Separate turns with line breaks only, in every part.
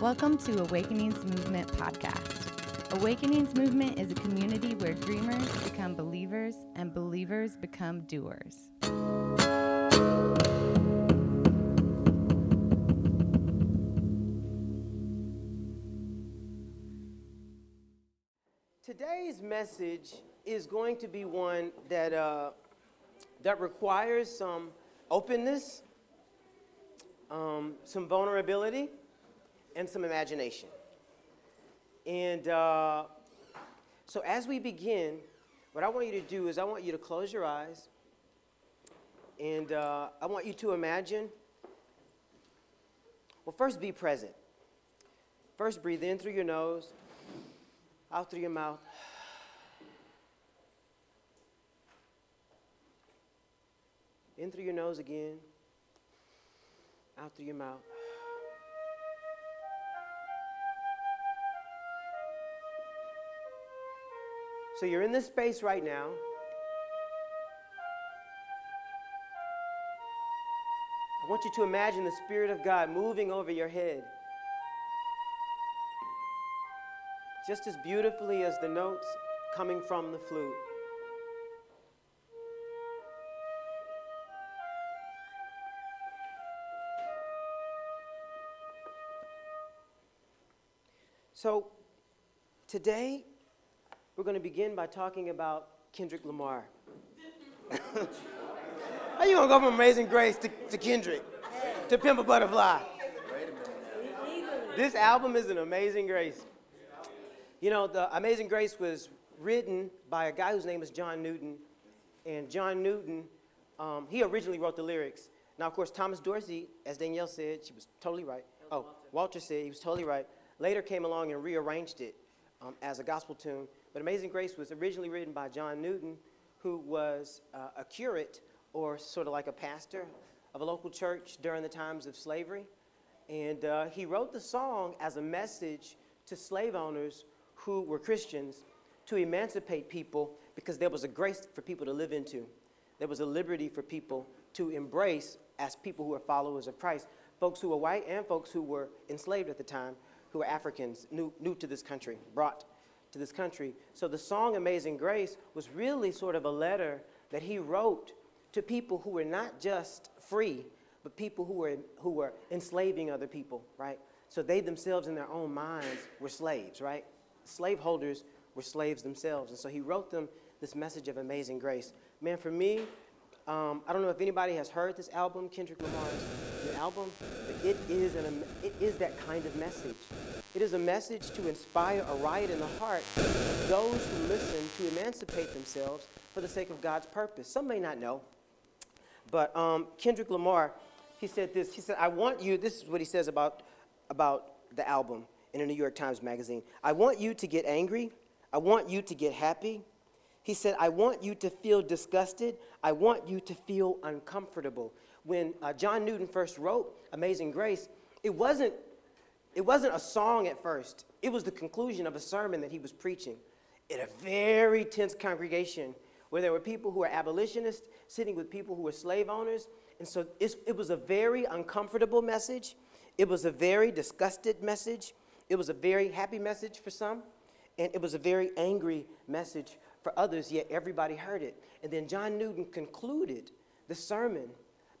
Welcome to Awakenings Movement Podcast. Awakenings Movement is a community where dreamers become believers and believers become doers.
Today's message is going to be one that, uh, that requires some openness, um, some vulnerability, and some imagination. And uh, so, as we begin, what I want you to do is I want you to close your eyes, and uh, I want you to imagine. Well, first, be present. First, breathe in through your nose out through your mouth. In through your nose again, out through your mouth. So you're in this space right now. I want you to imagine the Spirit of God moving over your head. just as beautifully as the notes coming from the flute. So, today we're going to begin by talking about Kendrick Lamar. How you going to go from Amazing Grace to, to Kendrick, to Pimp a Butterfly? This album is an amazing grace. You know, The Amazing Grace was written by a guy whose name is John Newton. And John Newton, um, he originally wrote the lyrics. Now, of course, Thomas Dorsey, as Danielle said, she was totally right. Oh, Walter said he was totally right. Later came along and rearranged it um, as a gospel tune. But Amazing Grace was originally written by John Newton, who was uh, a curate or sort of like a pastor of a local church during the times of slavery. And uh, he wrote the song as a message to slave owners who were Christians to emancipate people because there was a grace for people to live into. There was a liberty for people to embrace as people who are followers of Christ. Folks who were white and folks who were enslaved at the time, who were Africans, new, new to this country, brought to this country. So the song Amazing Grace was really sort of a letter that he wrote to people who were not just free, but people who were, who were enslaving other people, right? So they themselves in their own minds were slaves, right? slaveholders were slaves themselves. And so he wrote them this message of amazing grace. Man, for me, um, I don't know if anybody has heard this album, Kendrick Lamar's album, but it is, an, it is that kind of message. It is a message to inspire a riot in the heart of those who listen to emancipate themselves for the sake of God's purpose. Some may not know, but um, Kendrick Lamar, he said this. He said, I want you, this is what he says about, about the album in a New York Times magazine. I want you to get angry. I want you to get happy. He said, I want you to feel disgusted. I want you to feel uncomfortable. When uh, John Newton first wrote Amazing Grace, it wasn't, it wasn't a song at first, it was the conclusion of a sermon that he was preaching in a very tense congregation where there were people who were abolitionists sitting with people who were slave owners. And so it was a very uncomfortable message. It was a very disgusted message. It was a very happy message for some, and it was a very angry message for others, yet everybody heard it. And then John Newton concluded the sermon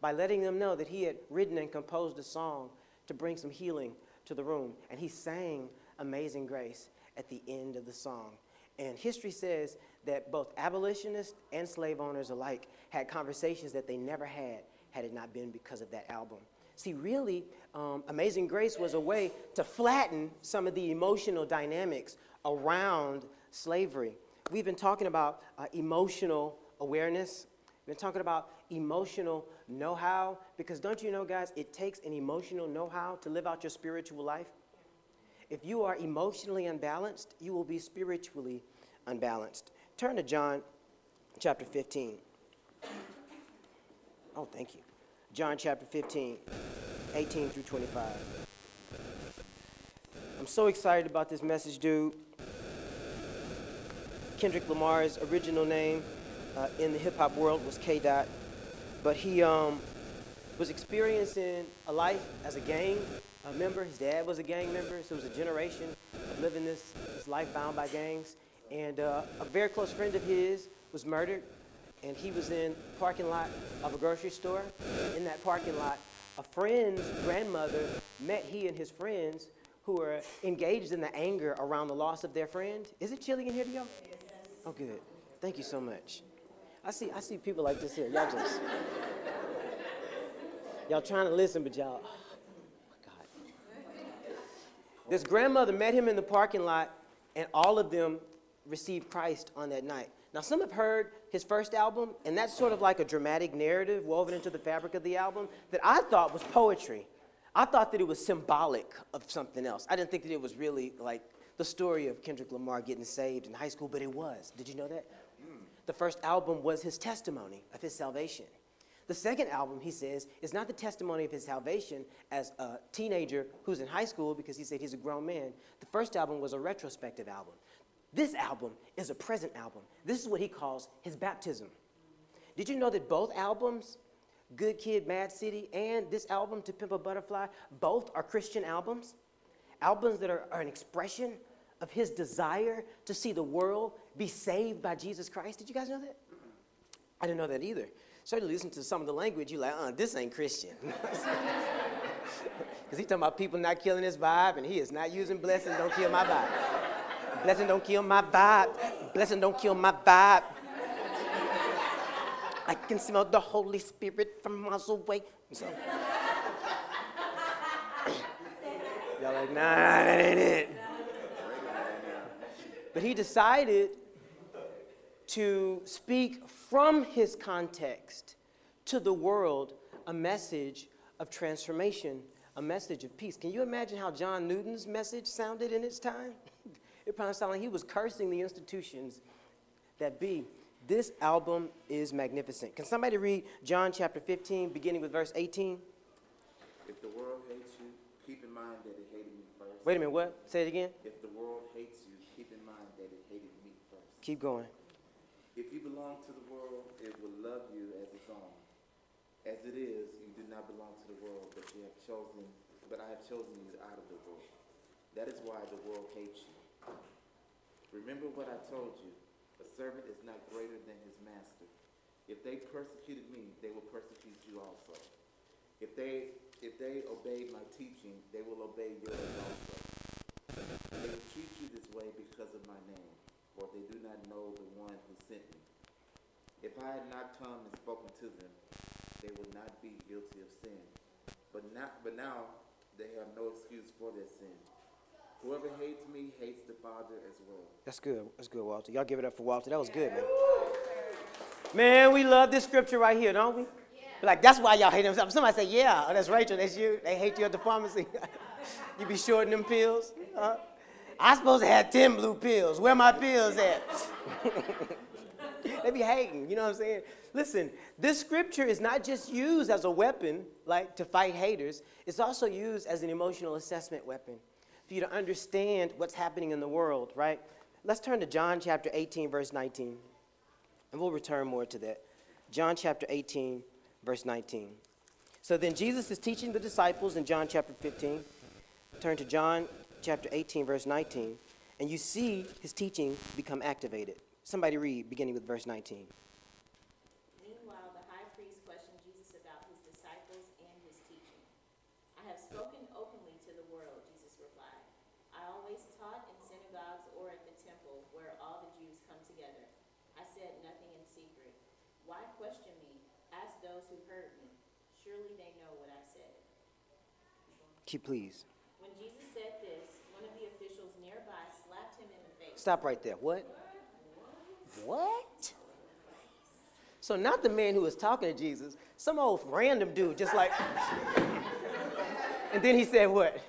by letting them know that he had written and composed a song to bring some healing to the room. And he sang Amazing Grace at the end of the song. And history says that both abolitionists and slave owners alike had conversations that they never had had it not been because of that album. See, really, um, Amazing Grace was a way to flatten some of the emotional dynamics around slavery. We've been talking about uh, emotional awareness. We've been talking about emotional know how, because don't you know, guys, it takes an emotional know how to live out your spiritual life. If you are emotionally unbalanced, you will be spiritually unbalanced. Turn to John chapter 15. Oh, thank you. John chapter 15, 18 through 25. I'm so excited about this message, dude. Kendrick Lamar's original name uh, in the hip hop world was K. Dot, but he um, was experiencing a life as a gang a member. His dad was a gang member, so it was a generation of living this, this life bound by gangs. And uh, a very close friend of his was murdered, and he was in the parking lot of a grocery store. In that parking lot, a friend's grandmother met he and his friends who were engaged in the anger around the loss of their friend. Is it chilly in here to y'all? Oh, good. Thank you so much. I see, I see people like this here. Y'all just, y'all trying to listen, but y'all, oh my God. This grandmother met him in the parking lot, and all of them received Christ on that night. Now, some have heard his first album, and that's sort of like a dramatic narrative woven into the fabric of the album that I thought was poetry. I thought that it was symbolic of something else. I didn't think that it was really like the story of Kendrick Lamar getting saved in high school, but it was. Did you know that? The first album was his testimony of his salvation. The second album, he says, is not the testimony of his salvation as a teenager who's in high school because he said he's a grown man. The first album was a retrospective album. This album is a present album. This is what he calls his baptism. Did you know that both albums, Good Kid, Mad City, and this album, To Pimp a Butterfly, both are Christian albums? Albums that are, are an expression of his desire to see the world be saved by Jesus Christ. Did you guys know that? I didn't know that either. Certainly listen to some of the language, you're like, uh, this ain't Christian. Because he's talking about people not killing his vibe, and he is not using blessing, don't kill my vibe. Blessing don't kill my vibe. Blessing don't kill my vibe. I can smell the Holy Spirit from miles away. So, y'all like, nah, that ain't it. But he decided to speak from his context to the world a message of transformation, a message of peace. Can you imagine how John Newton's message sounded in its time? It probably sounded like he was cursing the institutions that be. This album is magnificent. Can somebody read John chapter 15, beginning with verse 18?
If the world hates you, keep in mind that it hated me first.
Wait a minute, what? Say it again.
If the world hates you, keep in mind that it hated me first.
Keep going.
If you belong to the world, it will love you as its own. As it is, you do not belong to the world, but you have chosen, but I have chosen you out of the world. That is why the world hates you. Remember what I told you. A servant is not greater than his master. If they persecuted me, they will persecute you also. If they if they obeyed my teaching, they will obey yours also. They will treat you this way because of my name, for they do not know the one who sent me. If I had not come and spoken to them, they would not be guilty of sin. But not but now they have no excuse for their sin. Whoever hates me hates the Father as well.
That's good. That's good, Walter. Y'all give it up for Walter. That was good, man. Man, we love this scripture right here, don't we? Like, that's why y'all hate him. Somebody say, yeah, oh, that's Rachel, that's you. They hate you at the pharmacy. you be shorting them pills. Huh? I supposed to have 10 blue pills. Where my pills at? they be hating, you know what I'm saying? Listen, this scripture is not just used as a weapon, like to fight haters, it's also used as an emotional assessment weapon for you to understand what's happening in the world, right? Let's turn to John chapter 18, verse 19, and we'll return more to that. John chapter 18, verse 19. So then Jesus is teaching the disciples in John chapter 15. Turn to John chapter 18, verse 19, and you see his teaching become activated. Somebody read, beginning with verse 19.
Meanwhile, the high priest questioned Jesus about his disciples and his teaching. I have spoken openly to the world, Jesus replied. I always taught in synagogues or at the temple where all the Jews come together. I said nothing in secret. Why question me? Ask those who heard me. Surely they know what I said.
Keep please.
When Jesus said this, one of the officials nearby slapped him in the face.
Stop right there. What? What? So not the man who was talking to Jesus, some old random dude, just like. and then he said what?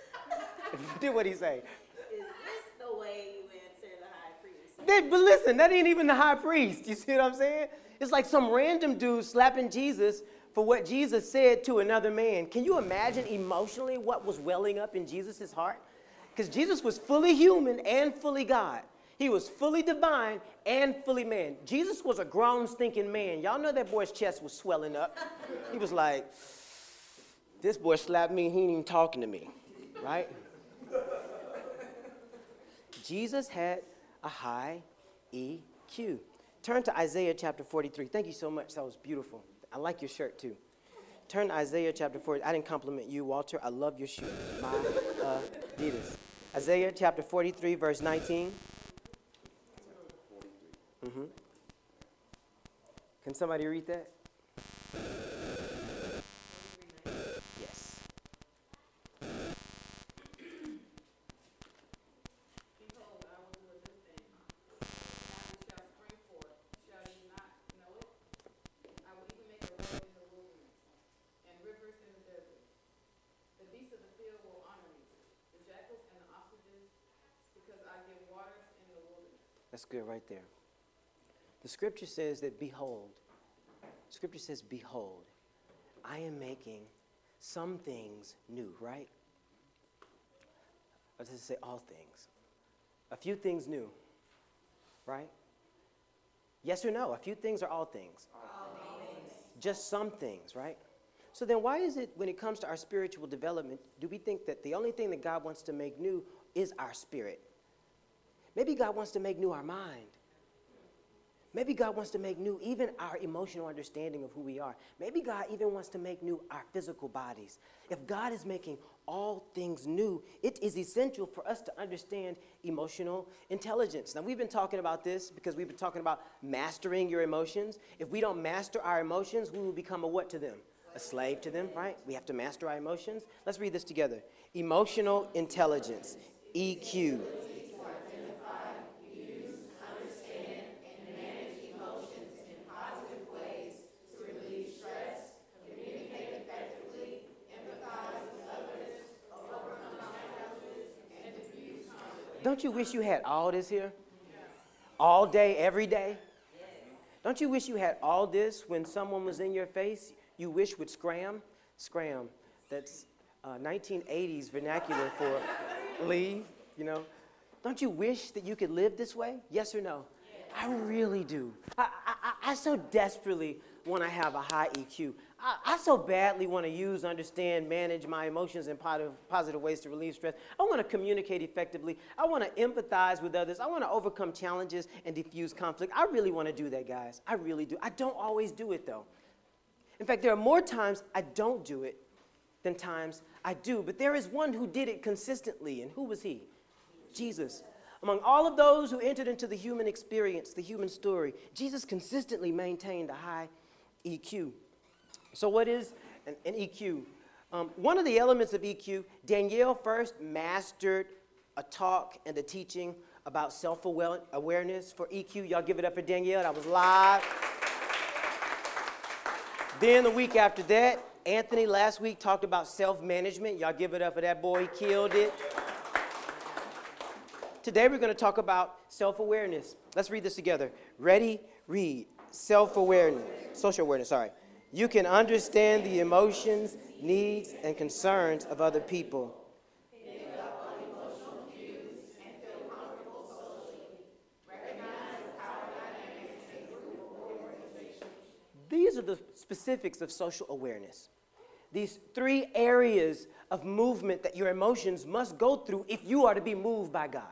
Did what he say?
Is this the way you answer the high priest?
That- but listen, that ain't even the high priest. You see what I'm saying? It's like some random dude slapping Jesus for what Jesus said to another man. Can you imagine emotionally what was welling up in Jesus' heart? Because Jesus was fully human and fully God. He was fully divine and fully man. Jesus was a grown, stinking man. Y'all know that boy's chest was swelling up. He was like, This boy slapped me, he ain't even talking to me, right? Jesus had a high EQ. Turn to Isaiah chapter 43. Thank you so much. That was beautiful. I like your shirt too. Turn to Isaiah chapter 40. I didn't compliment you, Walter. I love your shoes. My Adidas. Isaiah chapter 43, verse 19. Mm-hmm. Can somebody read that? Yes.
Behold, I will do a new thing. Now it shall spring forth. Shall you not know it? I will even make a road in the wilderness and rivers in the desert. The beasts of the field will honor me, the jackals and the ostriches, because I give waters in the wilderness.
That's good right there. The scripture says that, behold, scripture says, behold, I am making some things new, right? Or does it say all things? A few things new, right? Yes or no? A few things or all things? All things. Just some things, right? So then, why is it when it comes to our spiritual development, do we think that the only thing that God wants to make new is our spirit? Maybe God wants to make new our mind. Maybe God wants to make new even our emotional understanding of who we are. Maybe God even wants to make new our physical bodies. If God is making all things new, it is essential for us to understand emotional intelligence. Now, we've been talking about this because we've been talking about mastering your emotions. If we don't master our emotions, we will become a what to them? A slave to them, right? We have to master our emotions. Let's read this together. Emotional intelligence, EQ. Don't you wish you had all this here? All day, every day? Don't you wish you had all this when someone was in your face? You wish would scram? Scram. That's uh, 1980s vernacular for leave, you know? Don't you wish that you could live this way? Yes or no? I really do. I, I, I I so desperately want to have a high EQ. I, I so badly want to use, understand, manage my emotions in positive, positive ways to relieve stress. I want to communicate effectively. I want to empathize with others. I want to overcome challenges and diffuse conflict. I really want to do that, guys. I really do. I don't always do it, though. In fact, there are more times I don't do it than times I do. But there is one who did it consistently, and who was he? Jesus. Among all of those who entered into the human experience, the human story, Jesus consistently maintained a high EQ. So, what is an, an EQ? Um, one of the elements of EQ, Danielle first mastered a talk and a teaching about self awareness for EQ. Y'all give it up for Danielle. That was live. Then the week after that, Anthony last week talked about self management. Y'all give it up for that boy. He killed it. Today we're going to talk about self awareness. Let's read this together. Ready? Read. Self awareness. Social awareness, sorry. You can understand the emotions, needs, and concerns of other people. These are the specifics of social awareness. These three areas of movement that your emotions must go through if you are to be moved by God.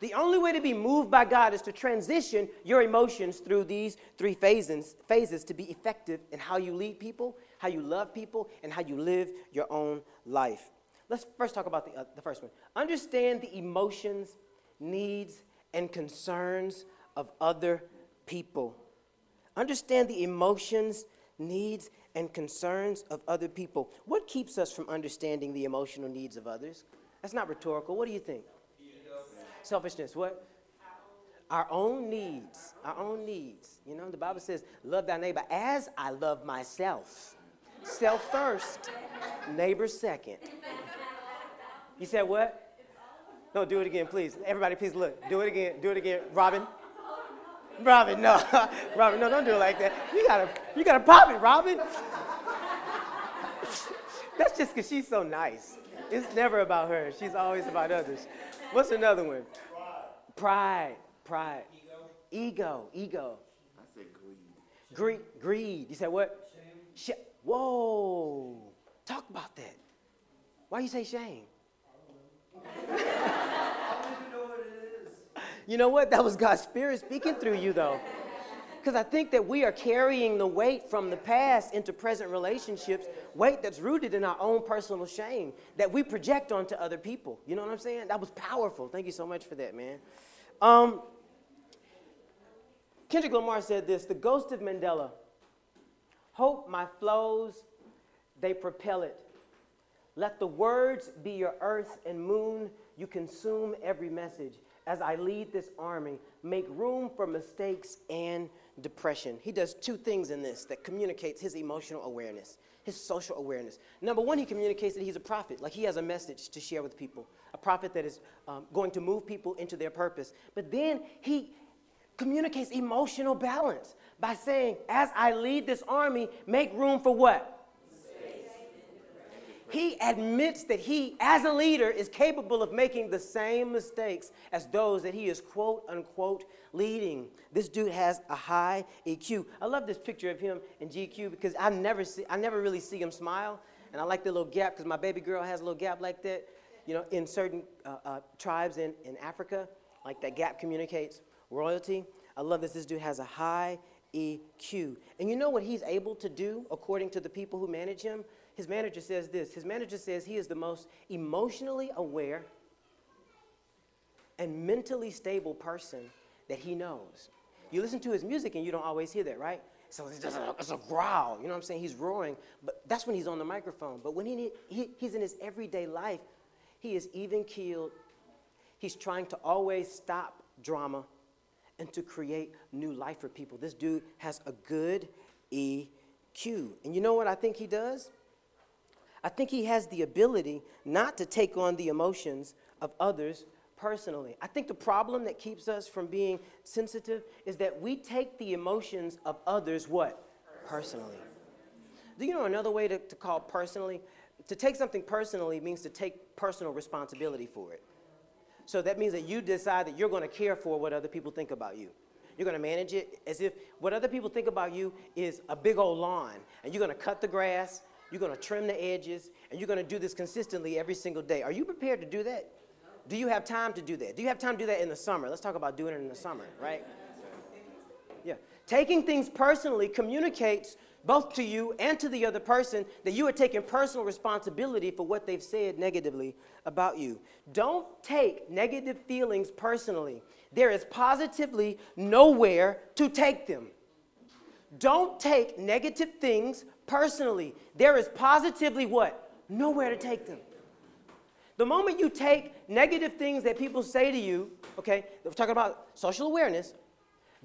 The only way to be moved by God is to transition your emotions through these three phases, phases to be effective in how you lead people, how you love people, and how you live your own life. Let's first talk about the, uh, the first one. Understand the emotions, needs, and concerns of other people. Understand the emotions, needs, and concerns of other people. What keeps us from understanding the emotional needs of others? That's not rhetorical. What do you think? Selfishness. What? Our own needs. Our own needs. You know, the Bible says, love thy neighbor as I love myself. Self first, neighbor second. You said what? No, do it again, please. Everybody, please look. Do it again. Do it again. Robin. Robin, no. Robin, no, don't do it like that. You gotta, you gotta pop it, Robin. That's just because she's so nice. It's never about her. She's always about others. What's another one? Pride. Pride. Ego. Ego. Ego.
I said greed.
Greed. Greed. You said what? Sh- Whoa. Talk about that. Why you say shame? You know what? That was God's Spirit speaking through you, though. Because I think that we are carrying the weight from the past into present relationships, weight that's rooted in our own personal shame that we project onto other people. You know what I'm saying? That was powerful. Thank you so much for that, man. Um, Kendrick Lamar said this The ghost of Mandela. Hope my flows, they propel it. Let the words be your earth and moon. You consume every message. As I lead this army, make room for mistakes and depression. He does two things in this that communicates his emotional awareness, his social awareness. Number one, he communicates that he's a prophet, like he has a message to share with people, a prophet that is um, going to move people into their purpose. But then he communicates emotional balance by saying, as I lead this army, make room for what? He admits that he, as a leader, is capable of making the same mistakes as those that he is quote unquote leading. This dude has a high EQ. I love this picture of him in GQ because I never see, I never really see him smile, and I like the little gap because my baby girl has a little gap like that. You know, in certain uh, uh, tribes in, in Africa, like that gap communicates royalty. I love this. This dude has a high EQ. And you know what he's able to do according to the people who manage him? His manager says this his manager says he is the most emotionally aware and mentally stable person that he knows. You listen to his music and you don't always hear that, right? So it's just a, it's a growl, you know what I'm saying? He's roaring, but that's when he's on the microphone. But when he, he, he's in his everyday life, he is even keeled. He's trying to always stop drama and to create new life for people. This dude has a good EQ. And you know what I think he does? I think he has the ability not to take on the emotions of others personally. I think the problem that keeps us from being sensitive is that we take the emotions of others what? Personally. Do you know another way to, to call personally? To take something personally means to take personal responsibility for it. So that means that you decide that you're going to care for what other people think about you. You're going to manage it as if what other people think about you is a big old lawn, and you're going to cut the grass, you're going to trim the edges, and you're going to do this consistently every single day. Are you prepared to do that? Do you have time to do that? Do you have time to do that in the summer? Let's talk about doing it in the summer, right? Yeah. Taking things personally communicates both to you and to the other person that you are taking personal responsibility for what they've said negatively about you. Don't take negative feelings personally. There is positively nowhere to take them. Don't take negative things personally. There is positively what? Nowhere to take them. The moment you take negative things that people say to you, okay, we're talking about social awareness,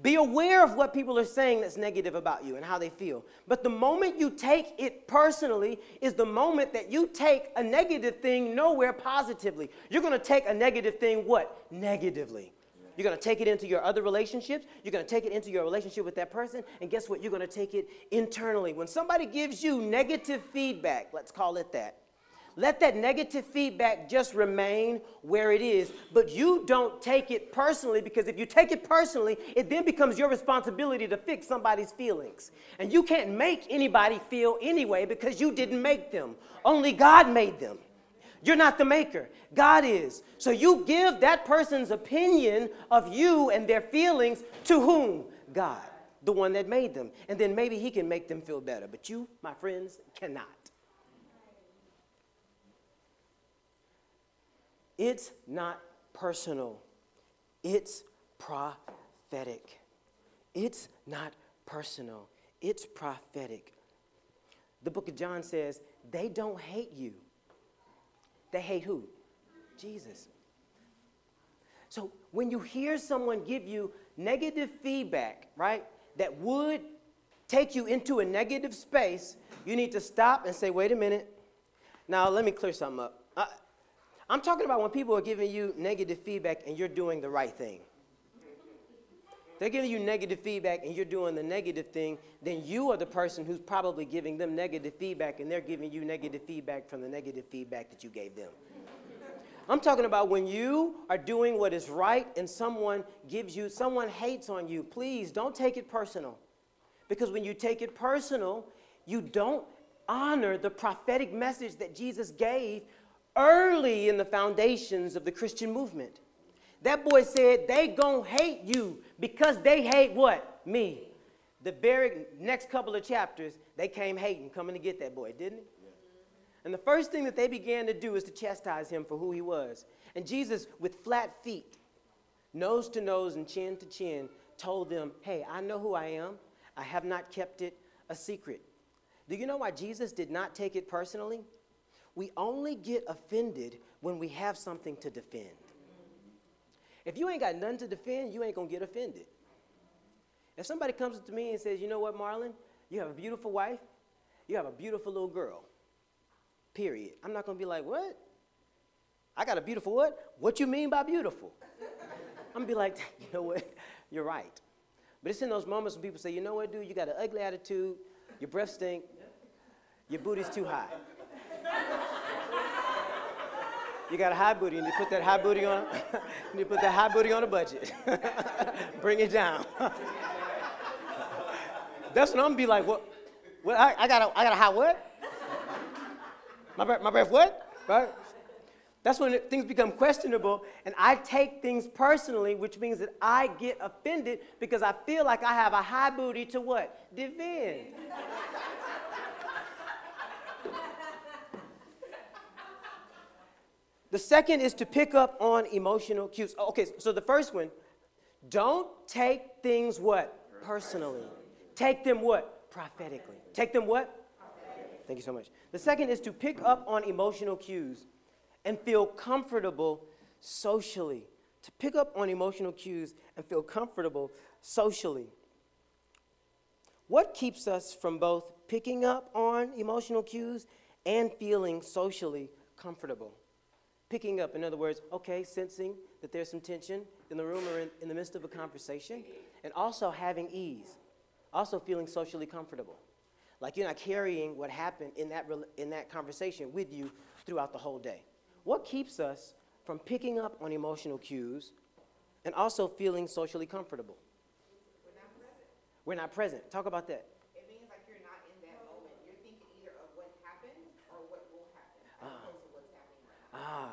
be aware of what people are saying that's negative about you and how they feel. But the moment you take it personally is the moment that you take a negative thing nowhere positively. You're going to take a negative thing what? Negatively. You're going to take it into your other relationships. You're going to take it into your relationship with that person. And guess what? You're going to take it internally. When somebody gives you negative feedback, let's call it that, let that negative feedback just remain where it is, but you don't take it personally because if you take it personally, it then becomes your responsibility to fix somebody's feelings. And you can't make anybody feel anyway because you didn't make them. Only God made them. You're not the maker, God is. So you give that person's opinion of you and their feelings to whom? God, the one that made them. And then maybe He can make them feel better. But you, my friends, cannot. It's not personal, it's prophetic. It's not personal, it's prophetic. The book of John says, they don't hate you. They hate who? Jesus. So when you hear someone give you negative feedback, right, that would take you into a negative space, you need to stop and say, wait a minute. Now, let me clear something up. I, I'm talking about when people are giving you negative feedback and you're doing the right thing. They're giving you negative feedback and you're doing the negative thing, then you are the person who's probably giving them negative feedback and they're giving you negative feedback from the negative feedback that you gave them. I'm talking about when you are doing what is right and someone gives you, someone hates on you, please don't take it personal. Because when you take it personal, you don't honor the prophetic message that Jesus gave early in the foundations of the Christian movement. That boy said, they gonna hate you because they hate what? Me. The very next couple of chapters, they came hating, coming to get that boy, didn't it? And the first thing that they began to do is to chastise him for who he was. And Jesus, with flat feet, nose to nose and chin to chin, told them, Hey, I know who I am. I have not kept it a secret. Do you know why Jesus did not take it personally? We only get offended when we have something to defend. If you ain't got nothing to defend, you ain't gonna get offended. If somebody comes to me and says, You know what, Marlon? You have a beautiful wife, you have a beautiful little girl. Period. I'm not gonna be like, What? I got a beautiful what? What you mean by beautiful? I'm gonna be like, You know what? You're right. But it's in those moments when people say, You know what, dude? You got an ugly attitude, your breath stink, your booty's too high. You got a high booty, and you put that high booty on. you put that high booty on a budget. Bring it down. That's when I'm gonna be like, what? What? I, I got a, I got a high what? My breath, my breath what? Right? That's when things become questionable, and I take things personally, which means that I get offended because I feel like I have a high booty to what? Defend. The second is to pick up on emotional cues. Oh, Okay, so the first one, don't take things what? Personally. Take them what? Prophetically. Take them what? Thank you so much. The second is to pick up on emotional cues and feel comfortable socially. To pick up on emotional cues and feel comfortable socially. What keeps us from both picking up on emotional cues and feeling socially comfortable? Picking up, in other words, okay, sensing that there's some tension in the room or in, in the midst of a conversation, and also having ease, also feeling socially comfortable. Like you're not carrying what happened in that, in that conversation with you throughout the whole day. What keeps us from picking up on emotional cues and also feeling socially comfortable?
We're not present.
We're not present. Talk about that.
It means like you're not in that moment. You're thinking either of what happened or what will happen, as opposed to what's happening right now.
Ah,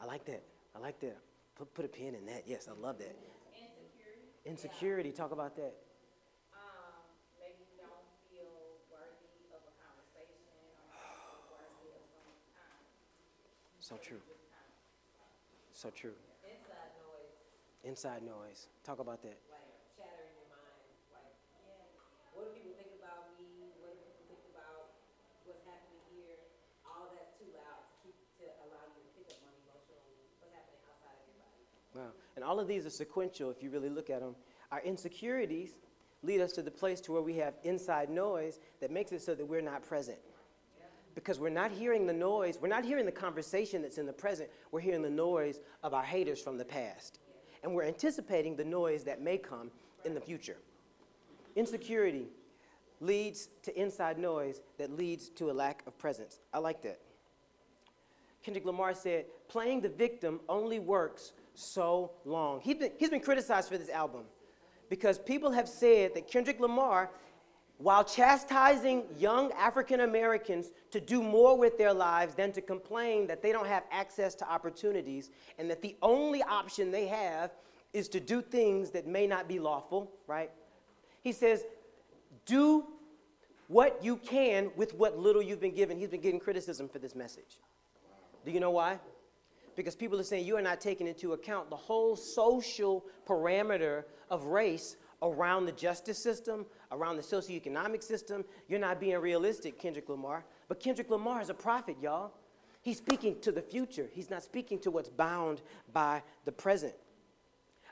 I like that. I like that. Put, put a pin in that. Yes, I love that.
Insecurity.
Insecurity. Talk about that.
Um, maybe you don't feel worthy of a conversation or you don't feel worthy of some time.
So true. So true.
inside noise,
Inside noise. Talk about that.
like chatter in your mind, like, what do people think about me? What do people think about what's happening here? All that's too loud to keep, to allow you to pick up on emotional, what's happening outside of your body.
Wow. And all of these are sequential if you really look at them. Our insecurities lead us to the place to where we have inside noise that makes it so that we're not present. Because we're not hearing the noise, we're not hearing the conversation that's in the present, we're hearing the noise of our haters from the past. And we're anticipating the noise that may come in the future. Insecurity leads to inside noise that leads to a lack of presence. I like that. Kendrick Lamar said, playing the victim only works so long. He's been, he's been criticized for this album because people have said that Kendrick Lamar, while chastising young African Americans to do more with their lives than to complain that they don't have access to opportunities and that the only option they have is to do things that may not be lawful, right? He says, do what you can with what little you've been given. He's been getting criticism for this message. Do you know why? Because people are saying you are not taking into account the whole social parameter of race around the justice system, around the socioeconomic system. You're not being realistic, Kendrick Lamar. But Kendrick Lamar is a prophet, y'all. He's speaking to the future, he's not speaking to what's bound by the present.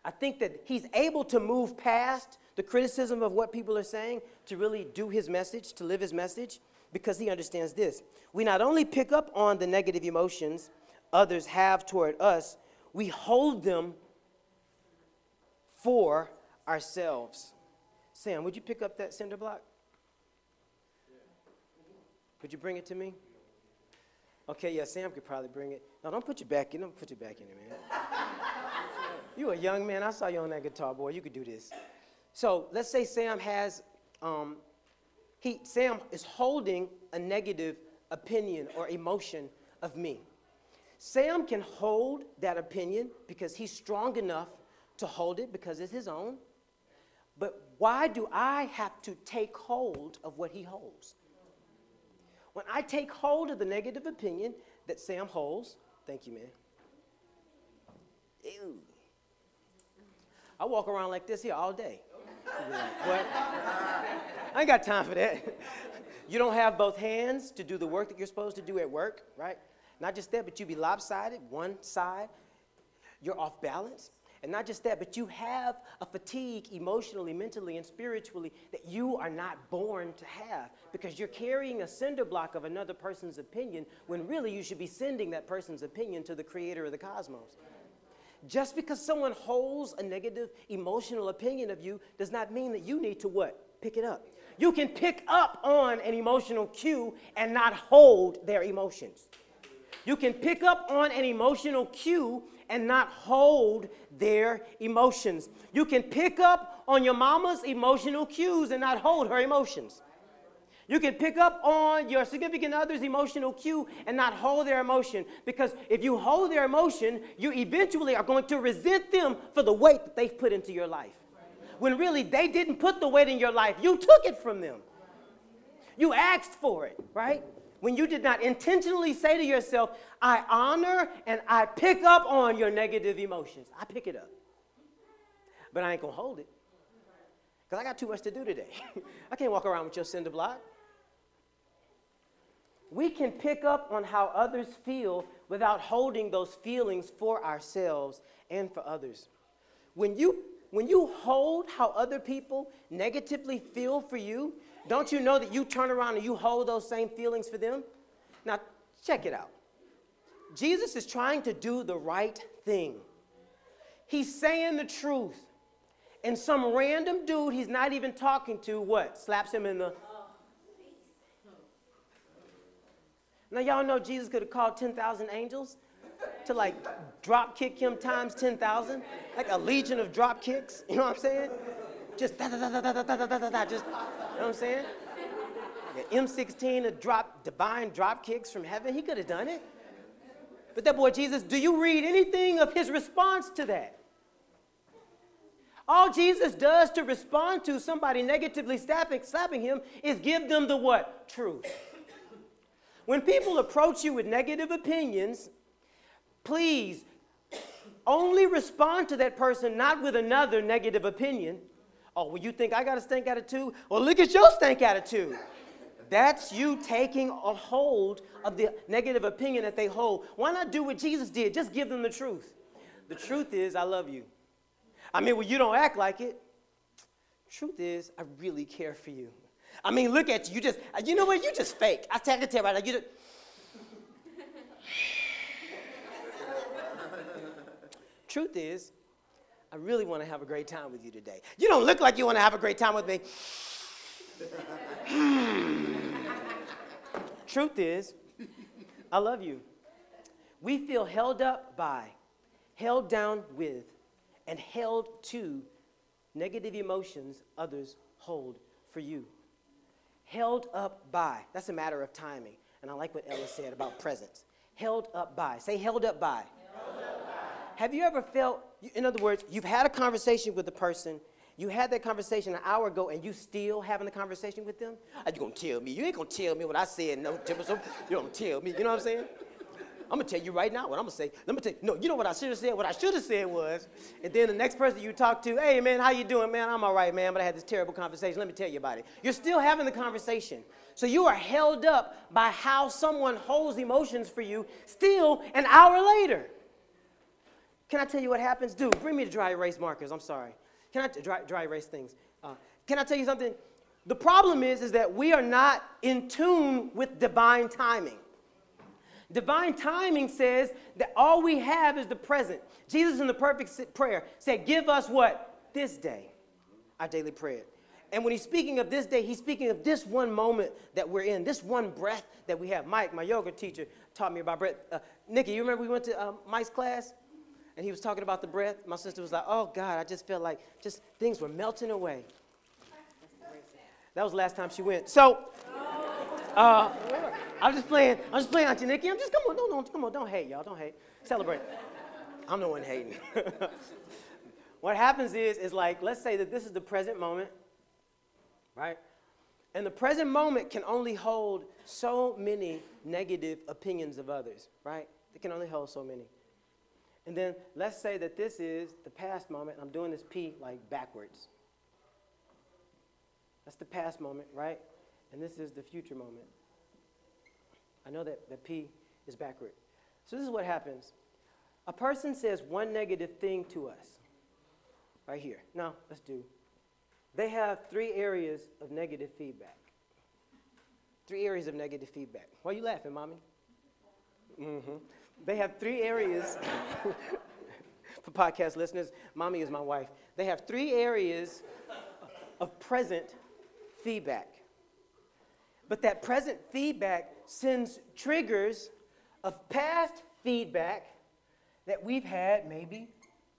I think that he's able to move past the criticism of what people are saying to really do his message, to live his message, because he understands this. We not only pick up on the negative emotions others have toward us, we hold them for ourselves. Sam, would you pick up that cinder block? Would you bring it to me? Okay, yeah, Sam could probably bring it. No, don't put your back in. Don't put your back in it, man. You a young man. I saw you on that guitar, boy. You could do this. So let's say Sam has um, he, Sam is holding a negative opinion or emotion of me. Sam can hold that opinion because he's strong enough to hold it because it's his own. But why do I have to take hold of what he holds? When I take hold of the negative opinion that Sam holds, thank you, man. Ew. I walk around like this here all day. What? I ain't got time for that. You don't have both hands to do the work that you're supposed to do at work, right? Not just that, but you be lopsided, one side, you're off balance. And not just that, but you have a fatigue emotionally, mentally, and spiritually that you are not born to have because you're carrying a cinder block of another person's opinion when really you should be sending that person's opinion to the creator of the cosmos. Just because someone holds a negative emotional opinion of you does not mean that you need to what? Pick it up. You can pick up on an emotional cue and not hold their emotions. You can pick up on an emotional cue and not hold their emotions. You can pick up on your mama's emotional cues and not hold her emotions. You can pick up on your significant other's emotional cue and not hold their emotion because if you hold their emotion, you eventually are going to resent them for the weight that they've put into your life. When really they didn't put the weight in your life, you took it from them. You asked for it, right? When you did not intentionally say to yourself, I honor and I pick up on your negative emotions. I pick it up. But I ain't gonna hold it. Because I got too much to do today. I can't walk around with your cinder block. We can pick up on how others feel without holding those feelings for ourselves and for others. When you when you hold how other people negatively feel for you, don't you know that you turn around and you hold those same feelings for them? Now, check it out. Jesus is trying to do the right thing. He's saying the truth. And some random dude he's not even talking to, what? Slaps him in the. Now, y'all know Jesus could have called 10,000 angels to like drop kick him times 10,000, like a legion of drop kicks. You know what I'm saying? Just da da da da da da da da da da. Just, know what I'm saying? The M16 to drop divine drop kicks from heaven. He could have done it. But that boy Jesus, do you read anything of his response to that? All Jesus does to respond to somebody negatively slapping, slapping him is give them the what? Truth. When people approach you with negative opinions, please only respond to that person not with another negative opinion. Oh, well, you think I got a stink attitude? Well, look at your stink attitude. That's you taking a hold of the negative opinion that they hold. Why not do what Jesus did? Just give them the truth. The truth is, I love you. I mean, well, you don't act like it. Truth is, I really care for you. I mean, look at you. You just, you know what? You just fake. I can tell right now. You just, Truth is, I really want to have a great time with you today. You don't look like you want to have a great time with me. Truth is, I love you. We feel held up by, held down with, and held to negative emotions others hold for you. Held up by. That's a matter of timing. And I like what Ella said about presence. Held up by. Say held up by. Have you ever felt, in other words, you've had a conversation with the person, you had that conversation an hour ago, and you still having a conversation with them? Are you gonna tell me? You ain't gonna tell me what I said, no, Timberson. You don't tell me. You know what I'm saying? I'm gonna tell you right now what I'm gonna say. Let me tell you, no, you know what I should have said? What I should have said was, and then the next person you talk to, hey man, how you doing, man? I'm all right, man, but I had this terrible conversation. Let me tell you about it. You're still having the conversation. So you are held up by how someone holds emotions for you still an hour later. Can I tell you what happens? Dude, bring me the dry erase markers. I'm sorry. Can I t- dry, dry erase things? Uh, can I tell you something? The problem is, is that we are not in tune with divine timing. Divine timing says that all we have is the present. Jesus in the perfect prayer said, Give us what? This day, our daily prayer. And when he's speaking of this day, he's speaking of this one moment that we're in, this one breath that we have. Mike, my yoga teacher, taught me about breath. Uh, Nikki, you remember we went to uh, Mike's class? And he was talking about the breath. My sister was like, oh God, I just felt like just things were melting away. That was the last time she went. So, uh, I'm just playing. I'm just playing, Auntie Nikki. I'm just come on, don't, don't come on, don't hate, y'all. Don't hate. Celebrate. I'm the one hating. what happens is, is like, let's say that this is the present moment, right? And the present moment can only hold so many negative opinions of others, right? It can only hold so many. And then let's say that this is the past moment. I'm doing this P like backwards. That's the past moment, right? And this is the future moment. I know that the P is backward. So this is what happens. A person says one negative thing to us. Right here. Now, let's do. They have three areas of negative feedback. Three areas of negative feedback. Why are you laughing, mommy? Mm-hmm. They have three areas. For podcast listeners, mommy is my wife. They have three areas of present feedback. But that present feedback sends triggers of past feedback that we've had maybe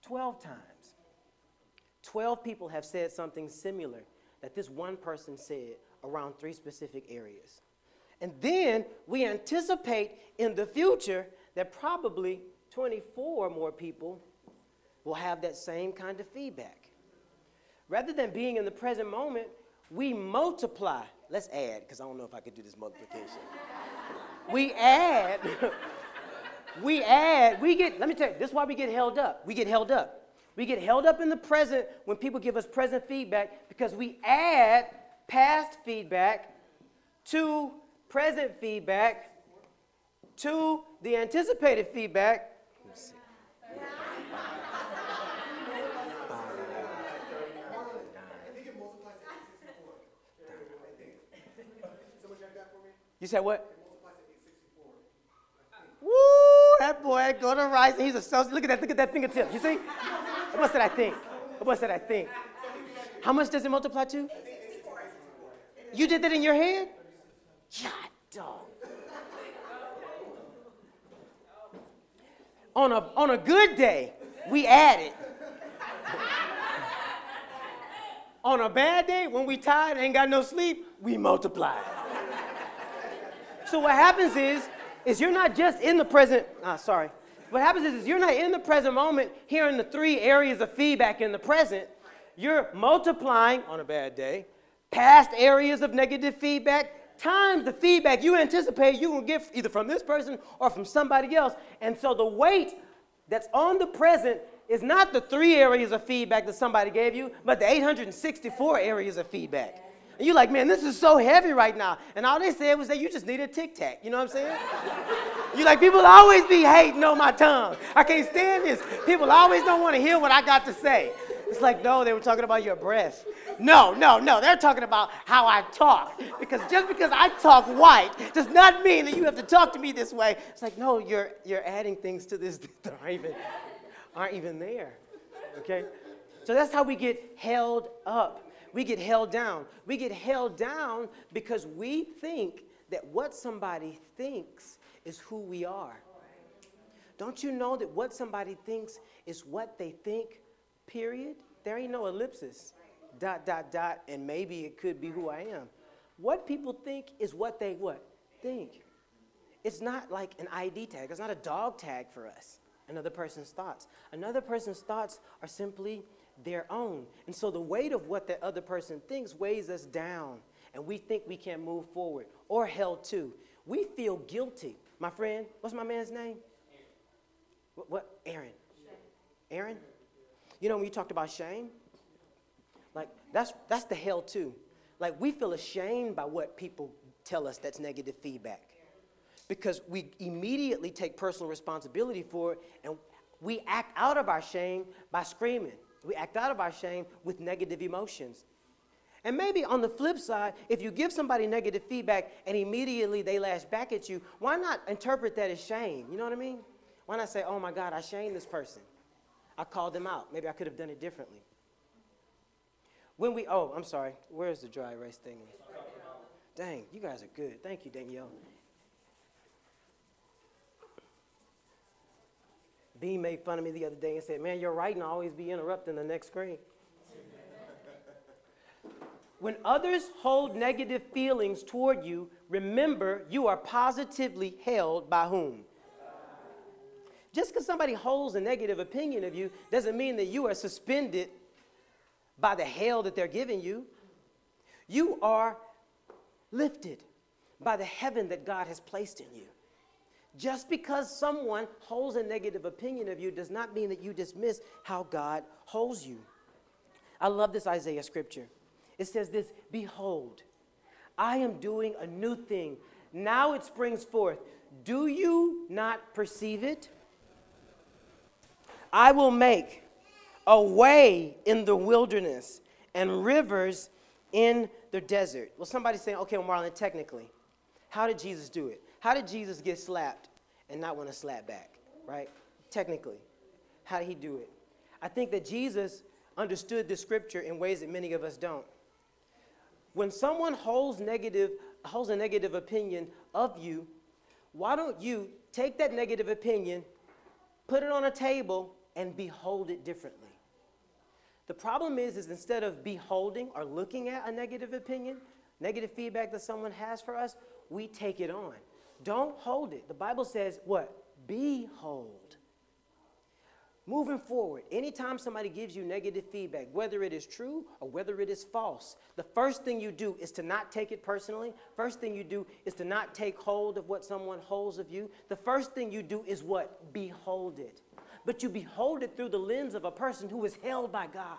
12 times. 12 people have said something similar that this one person said around three specific areas. And then we anticipate in the future that probably 24 more people will have that same kind of feedback. Rather than being in the present moment, we multiply. Let's add, because I don't know if I could do this multiplication. we add, we add, we get, let me tell you, this is why we get held up. We get held up. We get held up in the present when people give us present feedback because we add past feedback to present feedback to the anticipated feedback. You said what? Woo, that boy go to rise. He's a self. Look at that. Look at that fingertip. You see? What's that I think? What's that I think? How much does it multiply to? You did that in your head? God, dog. On a, on a good day, we add it. on a bad day, when we tired, ain't got no sleep, we multiply. so what happens is, is you're not just in the present, ah, sorry. What happens is, is you're not in the present moment hearing the three areas of feedback in the present. You're multiplying on a bad day past areas of negative feedback times the feedback you anticipate you will get either from this person or from somebody else. And so the weight that's on the present is not the three areas of feedback that somebody gave you, but the 864 areas of feedback. And you're like, man, this is so heavy right now. And all they said was that you just need a tic tac. You know what I'm saying? you're like, people always be hating on my tongue. I can't stand this. People always don't want to hear what I got to say. It's like, no, they were talking about your breath. No, no, no. They're talking about how I talk. Because just because I talk white does not mean that you have to talk to me this way. It's like, no, you're, you're adding things to this that aren't even, aren't even there. Okay? So that's how we get held up. We get held down. We get held down because we think that what somebody thinks is who we are. Don't you know that what somebody thinks is what they think, period? There ain't no ellipsis dot, dot, dot, and maybe it could be who I am. What people think is what they what? Think. It's not like an ID tag. It's not a dog tag for us. Another person's thoughts. Another person's thoughts are simply their own. And so the weight of what that other person thinks weighs us down, and we think we can't move forward or held to. We feel guilty. My friend, what's my man's name? What? what? Aaron. Aaron? You know, when you talked about shame, like that's that's the hell too. Like we feel ashamed by what people tell us that's negative feedback. Because we immediately take personal responsibility for it and we act out of our shame by screaming. We act out of our shame with negative emotions. And maybe on the flip side, if you give somebody negative feedback and immediately they lash back at you, why not interpret that as shame? You know what I mean? Why not say, oh my God, I shamed this person? I called them out. Maybe I could have done it differently. When we, oh, I'm sorry. Where's the dry erase thing? Dang, you guys are good. Thank you, Danielle. Bean made fun of me the other day and said, Man, your writing always be interrupting the next screen. When others hold negative feelings toward you, remember you are positively held by whom? Just because somebody holds a negative opinion of you doesn't mean that you are suspended by the hell that they're giving you. You are lifted by the heaven that God has placed in you. Just because someone holds a negative opinion of you does not mean that you dismiss how God holds you. I love this Isaiah scripture. It says this Behold, I am doing a new thing. Now it springs forth. Do you not perceive it? I will make a way in the wilderness and rivers in the desert. Well, somebody's saying, okay, well, Marlon, technically, how did Jesus do it? How did Jesus get slapped and not want to slap back, right? Technically, how did he do it? I think that Jesus understood the scripture in ways that many of us don't. When someone holds negative, holds a negative opinion of you, why don't you take that negative opinion, put it on a table, and behold it differently? The problem is, is instead of beholding or looking at a negative opinion, negative feedback that someone has for us, we take it on. Don't hold it. The Bible says what? Behold. Moving forward, anytime somebody gives you negative feedback, whether it is true or whether it is false, the first thing you do is to not take it personally. First thing you do is to not take hold of what someone holds of you. The first thing you do is what? Behold it. But you behold it through the lens of a person who is held by God.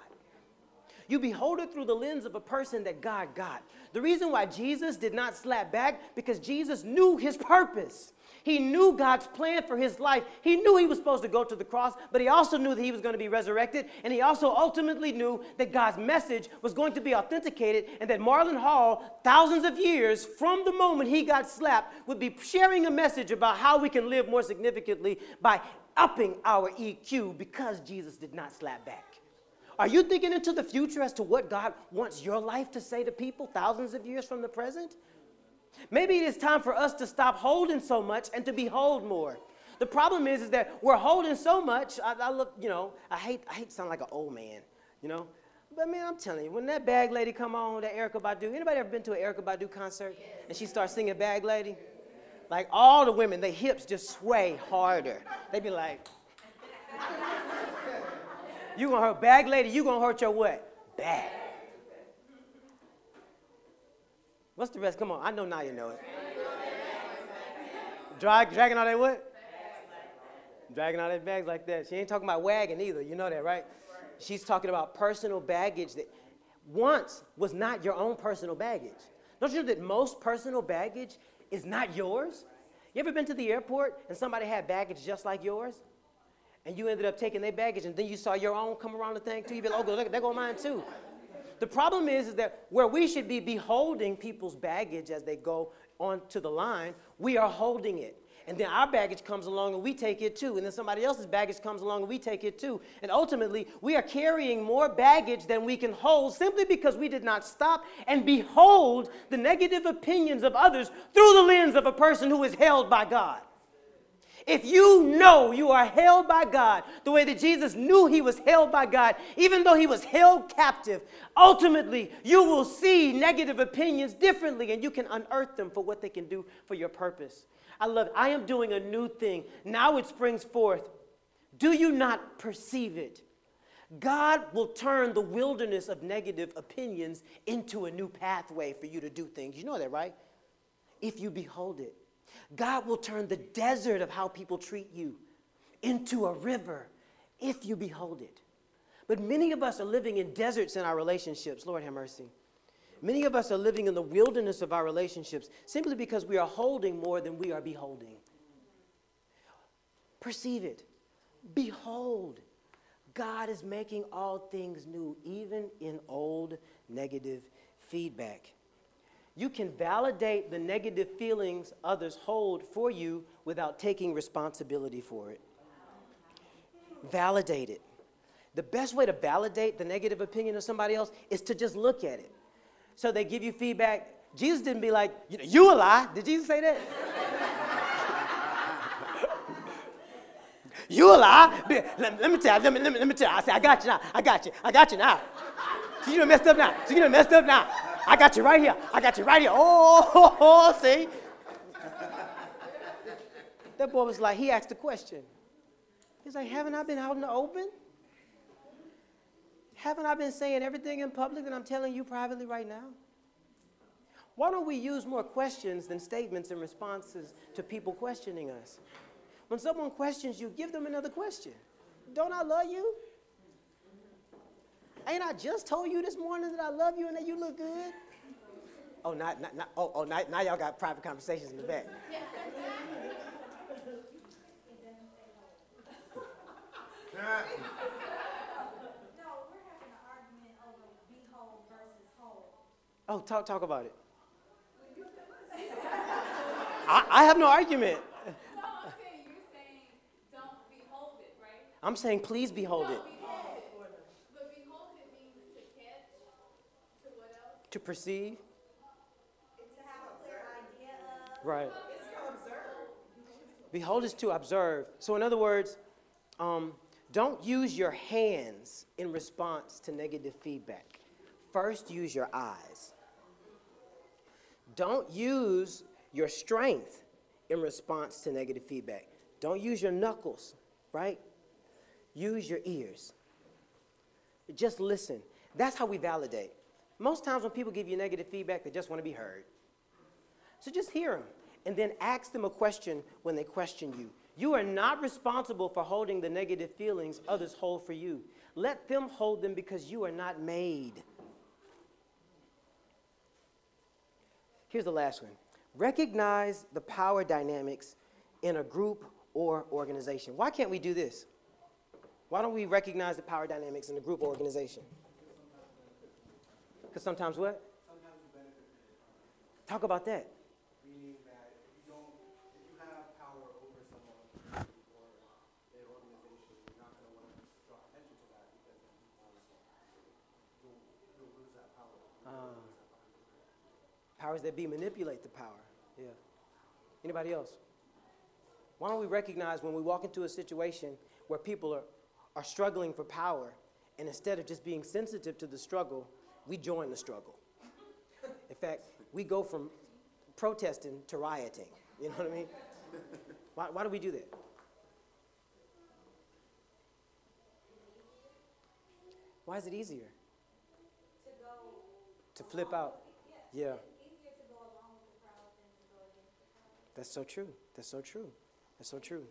You behold it through the lens of a person that God got. The reason why Jesus did not slap back, because Jesus knew his purpose. He knew God's plan for his life. He knew he was supposed to go to the cross, but he also knew that he was going to be resurrected. And he also ultimately knew that God's message was going to be authenticated and that Marlon Hall, thousands of years from the moment he got slapped, would be sharing a message about how we can live more significantly by upping our EQ because Jesus did not slap back. Are you thinking into the future as to what God wants your life to say to people thousands of years from the present? Maybe it is time for us to stop holding so much and to behold more. The problem is, is that we're holding so much. I, I look, you know, I hate, I hate to sound like an old man, you know. But man, I'm telling you, when that bag lady come on, that Erykah Badu, anybody ever been to an Erykah Badu concert and she starts singing Bag Lady? Like all the women, their hips just sway harder. They be like, you gonna hurt bag lady, you gonna hurt your what? Bag. What's the rest? Come on, I know now you know it. Drag, dragging all that what? Dragging all that bags like that. She ain't talking about wagging either. You know that, right? She's talking about personal baggage that once was not your own personal baggage. Don't you know that most personal baggage is not yours? You ever been to the airport and somebody had baggage just like yours? And you ended up taking their baggage and then you saw your own come around the thing too? You be like, oh, look, there go mine too. The problem is, is that where we should be beholding people's baggage as they go onto the line, we are holding it. And then our baggage comes along and we take it too. And then somebody else's baggage comes along and we take it too. And ultimately, we are carrying more baggage than we can hold simply because we did not stop and behold the negative opinions of others through the lens of a person who is held by God. If you know you are held by God the way that Jesus knew he was held by God, even though he was held captive, ultimately you will see negative opinions differently and you can unearth them for what they can do for your purpose. I love it. I am doing a new thing. Now it springs forth. Do you not perceive it? God will turn the wilderness of negative opinions into a new pathway for you to do things. You know that, right? If you behold it. God will turn the desert of how people treat you into a river if you behold it. But many of us are living in deserts in our relationships. Lord have mercy. Many of us are living in the wilderness of our relationships simply because we are holding more than we are beholding. Perceive it. Behold, God is making all things new, even in old negative feedback. You can validate the negative feelings others hold for you without taking responsibility for it. Validate it. The best way to validate the negative opinion of somebody else is to just look at it. So they give you feedback. Jesus didn't be like, you, a lie. Did Jesus say that? you a lie. Let, let, me tell you, let me, let, me, let me tell you. I say, I got you now. I got you. I got you now. So you done messed up now. So you done messed up now. I got you right here. I got you right here. Oh, oh, oh see? That boy was like, he asked a question. He's like, haven't I been out in the open? Haven't I been saying everything in public that I'm telling you privately right now? Why don't we use more questions than statements and responses to people questioning us? When someone questions you, give them another question. Don't I love you? Ain't I just told you this morning that I love you and that you look good? Oh, not, not, not oh, oh now, now y'all got private conversations in the back.
No, we're having an argument over be whole versus whole.
Oh, talk, talk about it. I, I have no argument.
No, I'm saying, you're saying, don't behold it, right?
I'm saying, please behold it.
Behold it. But behold it means to catch, to what else?
To perceive.
To have a clear idea of.
Right. Behold is to observe. So, in other words, um, don't use your hands in response to negative feedback. First, use your eyes. Don't use your strength in response to negative feedback. Don't use your knuckles, right? Use your ears. Just listen. That's how we validate. Most times when people give you negative feedback, they just want to be heard. So just hear them and then ask them a question when they question you. You are not responsible for holding the negative feelings others hold for you. Let them hold them because you are not made. Here's the last one recognize the power dynamics in a group or organization. Why can't we do this? Why don't we recognize the power dynamics in a group or organization? Because sometimes what? Talk about that.
meaning that if you don't, if you have power over someone or an organization, you're not gonna wanna draw attention to that because then um, you'll, you'll lose that power.
Ah. Powers that be manipulate the power. Yeah. Anybody else? Why don't we recognize when we walk into a situation where people are, are struggling for power, and instead of just being sensitive to the struggle, we join the struggle. In fact, we go from protesting to rioting. You know what I mean? Why, why do we do that? Why is it easier?
To go,
To flip out? Yeah.
easier to go along with the crowd than to go against the crowd.
That's so true. That's so true. That's so true.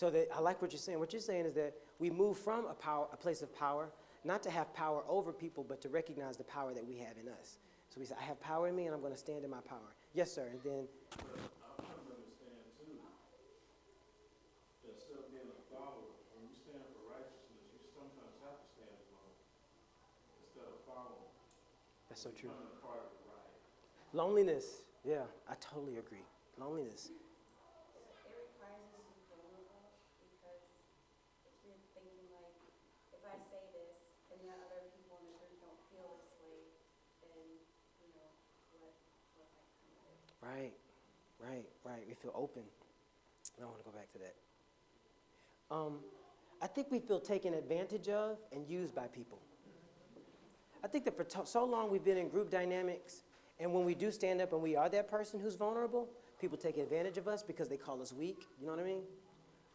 So that I like what you're saying. What you're saying is that we move from a power, a place of power, not to have power over people, but to recognize the power that we have in us. So we said, I have power in me, and I'm going to stand in my power. Yes, sir. And then,
I come to understand too, that instead of being a follower, when you stand for righteousness, you sometimes have to stand alone instead of following,
that's so true.
becoming a part of the right.
Loneliness. Yeah, I totally agree. Loneliness.
It requires us to be vulnerable because if you're thinking like, if I say this and then other people in the group don't feel this way, then, you know, what, what might come of it.
Right, right, right. We feel open. I don't want to go back to that. Um, I think we feel taken advantage of and used by people. I think that for to- so long we've been in group dynamics, and when we do stand up and we are that person who's vulnerable, people take advantage of us because they call us weak. You know what I mean?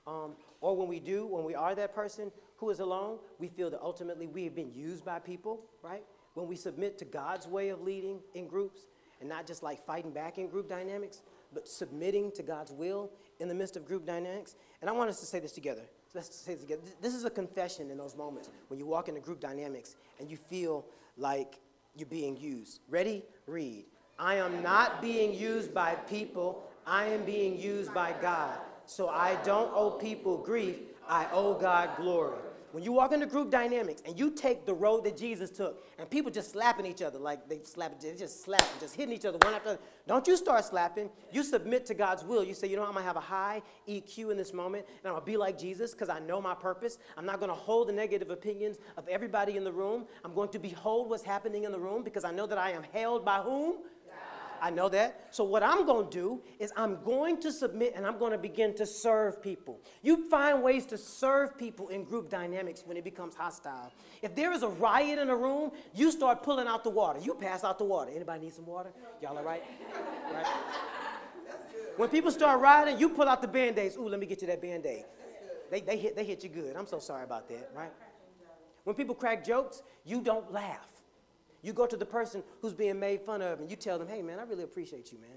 Um, or when we do, when we are that person who is alone, we feel that ultimately we have been used by people, right? When we submit to God's way of leading in groups and not just like fighting back in group dynamics, but submitting to God's will in the midst of group dynamics. And I want us to say this together. Let's say this together. This is a confession in those moments when you walk into group dynamics and you feel like you're being used. Ready? Read. I am not being used by people, I am being used by God. So I don't owe people grief, I owe God glory. When you walk into group dynamics and you take the road that Jesus took, and people just slapping each other like they slap, they just slapping, just hitting each other one after. the Don't you start slapping. You submit to God's will. You say, you know, I'm gonna have a high EQ in this moment, and I'm gonna be like Jesus because I know my purpose. I'm not gonna hold the negative opinions of everybody in the room. I'm going to behold what's happening in the room because I know that I am held by whom? I know that. So, what I'm going to do is I'm going to submit and I'm going to begin to serve people. You find ways to serve people in group dynamics when it becomes hostile. If there is a riot in a room, you start pulling out the water. You pass out the water. Anybody need some water? Y'all all right? right? When people start rioting, you pull out the band aids. Ooh, let me get you that band aid. They, they, hit, they hit you good. I'm so sorry about that, right? When people crack jokes, you don't laugh. You go to the person who's being made fun of and you tell them, hey, man, I really appreciate you, man.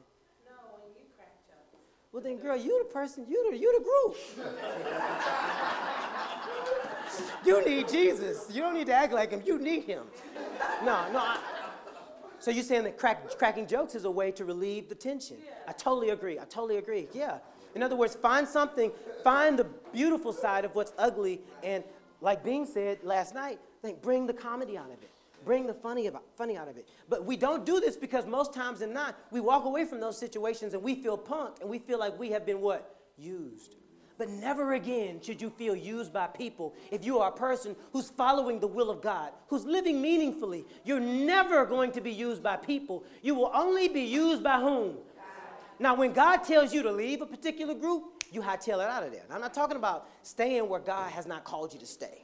No, when you crack jokes.
Well, then, girl, you the person, you the, you the group. you need Jesus. You don't need to act like him. You need him. No, no. I, so you're saying that crack, cracking jokes is a way to relieve the tension? Yeah. I totally agree. I totally agree. Yeah. In other words, find something, find the beautiful side of what's ugly, and like Bing said last night, think bring the comedy out of it. Bring the funny, about, funny out of it. But we don't do this because most times than not, we walk away from those situations and we feel punked and we feel like we have been what? Used. But never again should you feel used by people if you are a person who's following the will of God, who's living meaningfully. You're never going to be used by people. You will only be used by whom? Now, when God tells you to leave a particular group, you hightail it out of there. Now, I'm not talking about staying where God has not called you to stay.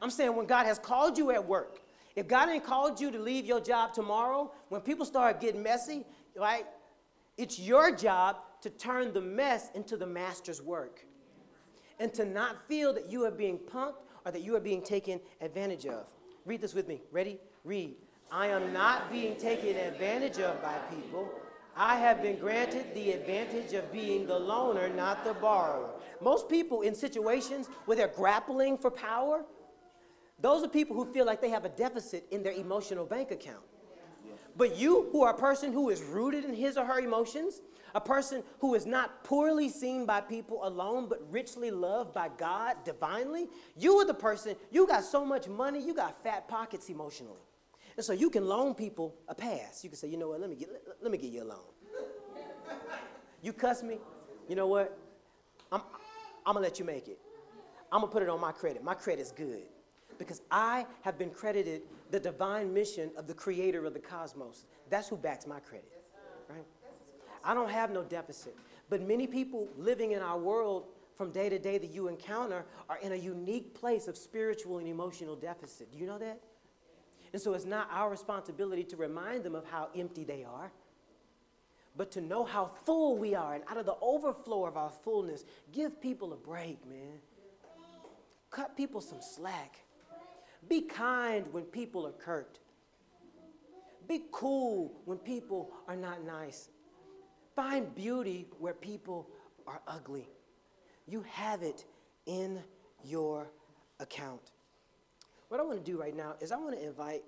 I'm saying when God has called you at work, if God ain't called you to leave your job tomorrow, when people start getting messy, right, it's your job to turn the mess into the master's work. And to not feel that you are being punked or that you are being taken advantage of. Read this with me. Ready? Read. I am not being taken advantage of by people. I have been granted the advantage of being the loaner, not the borrower. Most people in situations where they're grappling for power, those are people who feel like they have a deficit in their emotional bank account. But you, who are a person who is rooted in his or her emotions, a person who is not poorly seen by people alone, but richly loved by God divinely, you are the person, you got so much money, you got fat pockets emotionally. And so you can loan people a pass. You can say, you know what, let me get, let, let me get you a loan. You cuss me, you know what? I'm, I'm gonna let you make it. I'm gonna put it on my credit. My credit's good because I have been credited the divine mission of the creator of the cosmos. That's who backs my credit, right? I don't have no deficit. But many people living in our world from day to day that you encounter are in a unique place of spiritual and emotional deficit. Do you know that? And so it's not our responsibility to remind them of how empty they are, but to know how full we are. And out of the overflow of our fullness, give people a break, man. Cut people some slack. Be kind when people are curt. Be cool when people are not nice. Find beauty where people are ugly. You have it in your account. What I want to do right now is I want to invite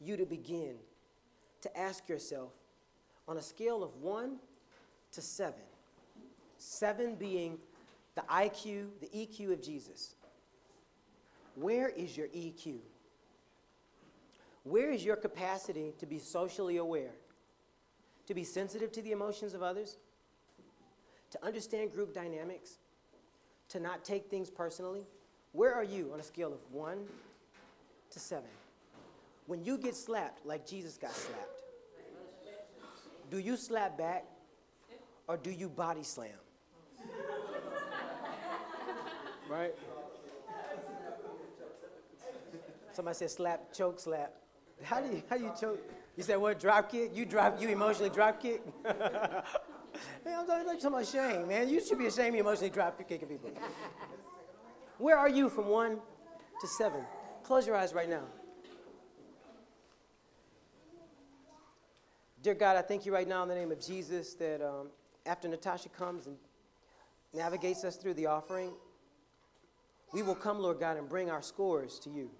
you to begin to ask yourself on a scale of one to seven, seven being the IQ, the EQ of Jesus. Where is your EQ? Where is your capacity to be socially aware, to be sensitive to the emotions of others, to understand group dynamics, to not take things personally? Where are you on a scale of one to seven? When you get slapped like Jesus got slapped, do you slap back or do you body slam? right? Somebody said slap, choke, slap. How do you how you choke? You said what? Drop kick? You drop you emotionally drop kick? hey, I'm talking, about shame, man. You should be ashamed of emotionally drop kicking people. Where are you from one to seven? Close your eyes right now. Dear God, I thank you right now in the name of Jesus that um, after Natasha comes and navigates us through the offering, we will come, Lord God, and bring our scores to you,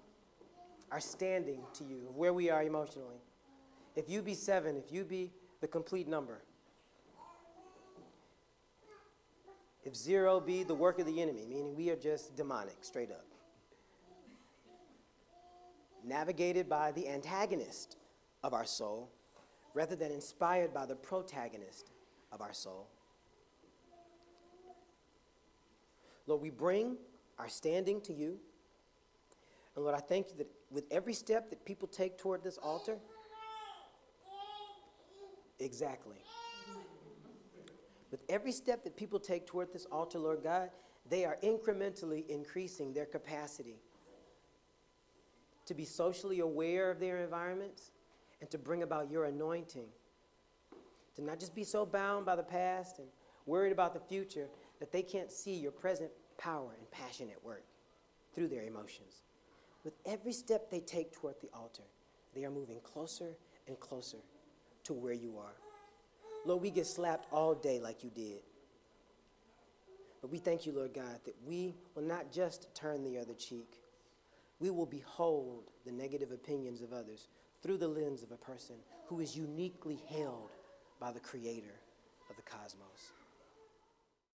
our standing to you, of where we are emotionally. If you be seven, if you be the complete number, if zero be the work of the enemy, meaning we are just demonic, straight up, navigated by the antagonist of our soul rather than inspired by the protagonist of our soul. Lord, we bring our standing to you. And Lord, I thank you that with every step that people take toward this altar, exactly. With every step that people take toward this altar, Lord God, they are incrementally increasing their capacity to be socially aware of their environments and to bring about your anointing. To not just be so bound by the past and worried about the future that they can't see your present power and passion at work through their emotions. With every step they take toward the altar, they are moving closer and closer to where you are. Lord, we get slapped all day like you did. But we thank you, Lord God, that we will not just turn the other cheek, we will behold the negative opinions of others through the lens of a person who is uniquely held by the creator of the cosmos.